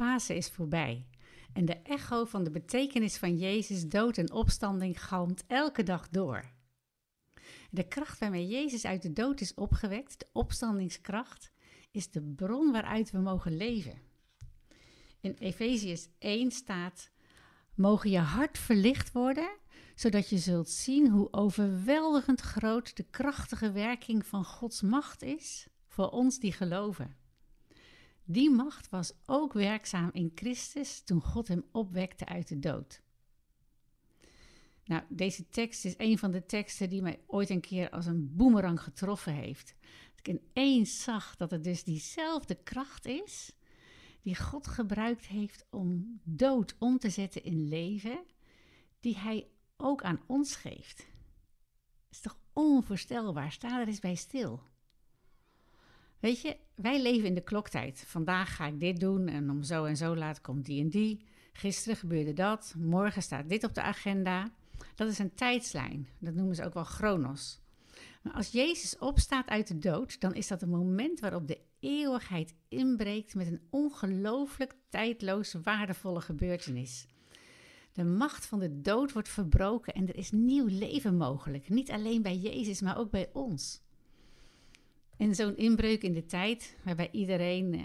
Pasen is voorbij. En de echo van de betekenis van Jezus dood en opstanding galmt elke dag door. De kracht waarmee Jezus uit de dood is opgewekt, de opstandingskracht, is de bron waaruit we mogen leven. In Efeziërs 1 staat: Mogen je hart verlicht worden, zodat je zult zien hoe overweldigend groot de krachtige werking van Gods macht is voor ons die geloven. Die macht was ook werkzaam in Christus toen God hem opwekte uit de dood. Nou, deze tekst is een van de teksten die mij ooit een keer als een boemerang getroffen heeft. Dat ik ineens zag dat het dus diezelfde kracht is die God gebruikt heeft om dood om te zetten in leven, die Hij ook aan ons geeft. Dat is toch onvoorstelbaar? Sta er eens bij stil. Weet je, wij leven in de kloktijd. Vandaag ga ik dit doen en om zo en zo laat komt die en die. Gisteren gebeurde dat, morgen staat dit op de agenda. Dat is een tijdslijn. Dat noemen ze ook wel chronos. Maar als Jezus opstaat uit de dood, dan is dat een moment waarop de eeuwigheid inbreekt met een ongelooflijk tijdloos waardevolle gebeurtenis. De macht van de dood wordt verbroken en er is nieuw leven mogelijk. Niet alleen bij Jezus, maar ook bij ons. En zo'n inbreuk in de tijd, waarbij iedereen uh,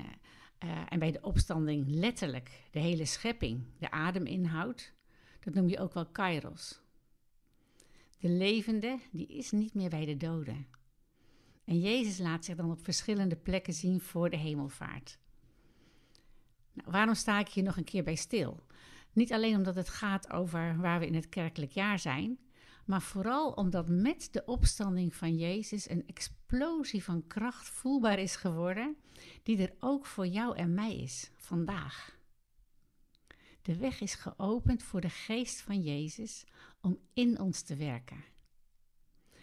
uh, en bij de opstanding letterlijk de hele schepping de adem inhoudt, dat noem je ook wel kairos. De levende, die is niet meer bij de doden. En Jezus laat zich dan op verschillende plekken zien voor de hemelvaart. Nou, waarom sta ik hier nog een keer bij stil? Niet alleen omdat het gaat over waar we in het kerkelijk jaar zijn, maar vooral omdat met de opstanding van Jezus een explosie van kracht voelbaar is geworden, die er ook voor jou en mij is vandaag. De weg is geopend voor de geest van Jezus om in ons te werken.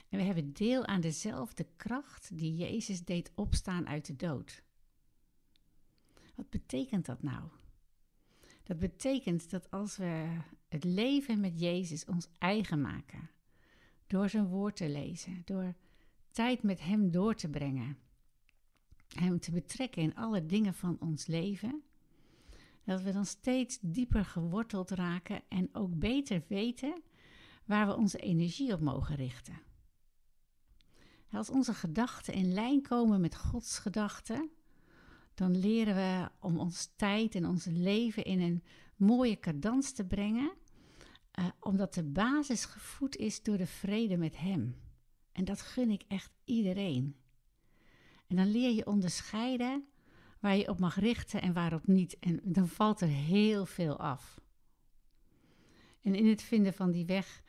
En we hebben deel aan dezelfde kracht die Jezus deed opstaan uit de dood. Wat betekent dat nou? Dat betekent dat als we het leven met Jezus ons eigen maken, door zijn woord te lezen, door tijd met Hem door te brengen, Hem te betrekken in alle dingen van ons leven, dat we dan steeds dieper geworteld raken en ook beter weten waar we onze energie op mogen richten. Als onze gedachten in lijn komen met Gods gedachten, dan leren we om ons tijd en ons leven in een mooie cadans te brengen, uh, omdat de basis gevoed is door de vrede met Hem. En dat gun ik echt iedereen. En dan leer je onderscheiden waar je op mag richten en waarop niet. En dan valt er heel veel af. En in het vinden van die weg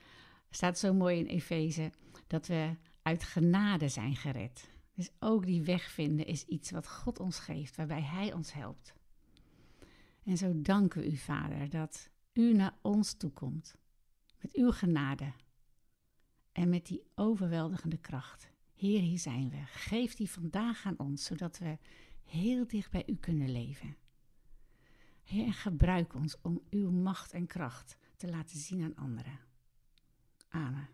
staat zo mooi in Efeze dat we uit genade zijn gered. Dus ook die weg vinden is iets wat God ons geeft, waarbij Hij ons helpt. En zo danken we u, Vader, dat u naar ons toekomt. Met uw genade. En met die overweldigende kracht. Heer, hier zijn we. Geef die vandaag aan ons, zodat we heel dicht bij u kunnen leven. Heer, gebruik ons om uw macht en kracht te laten zien aan anderen. Amen.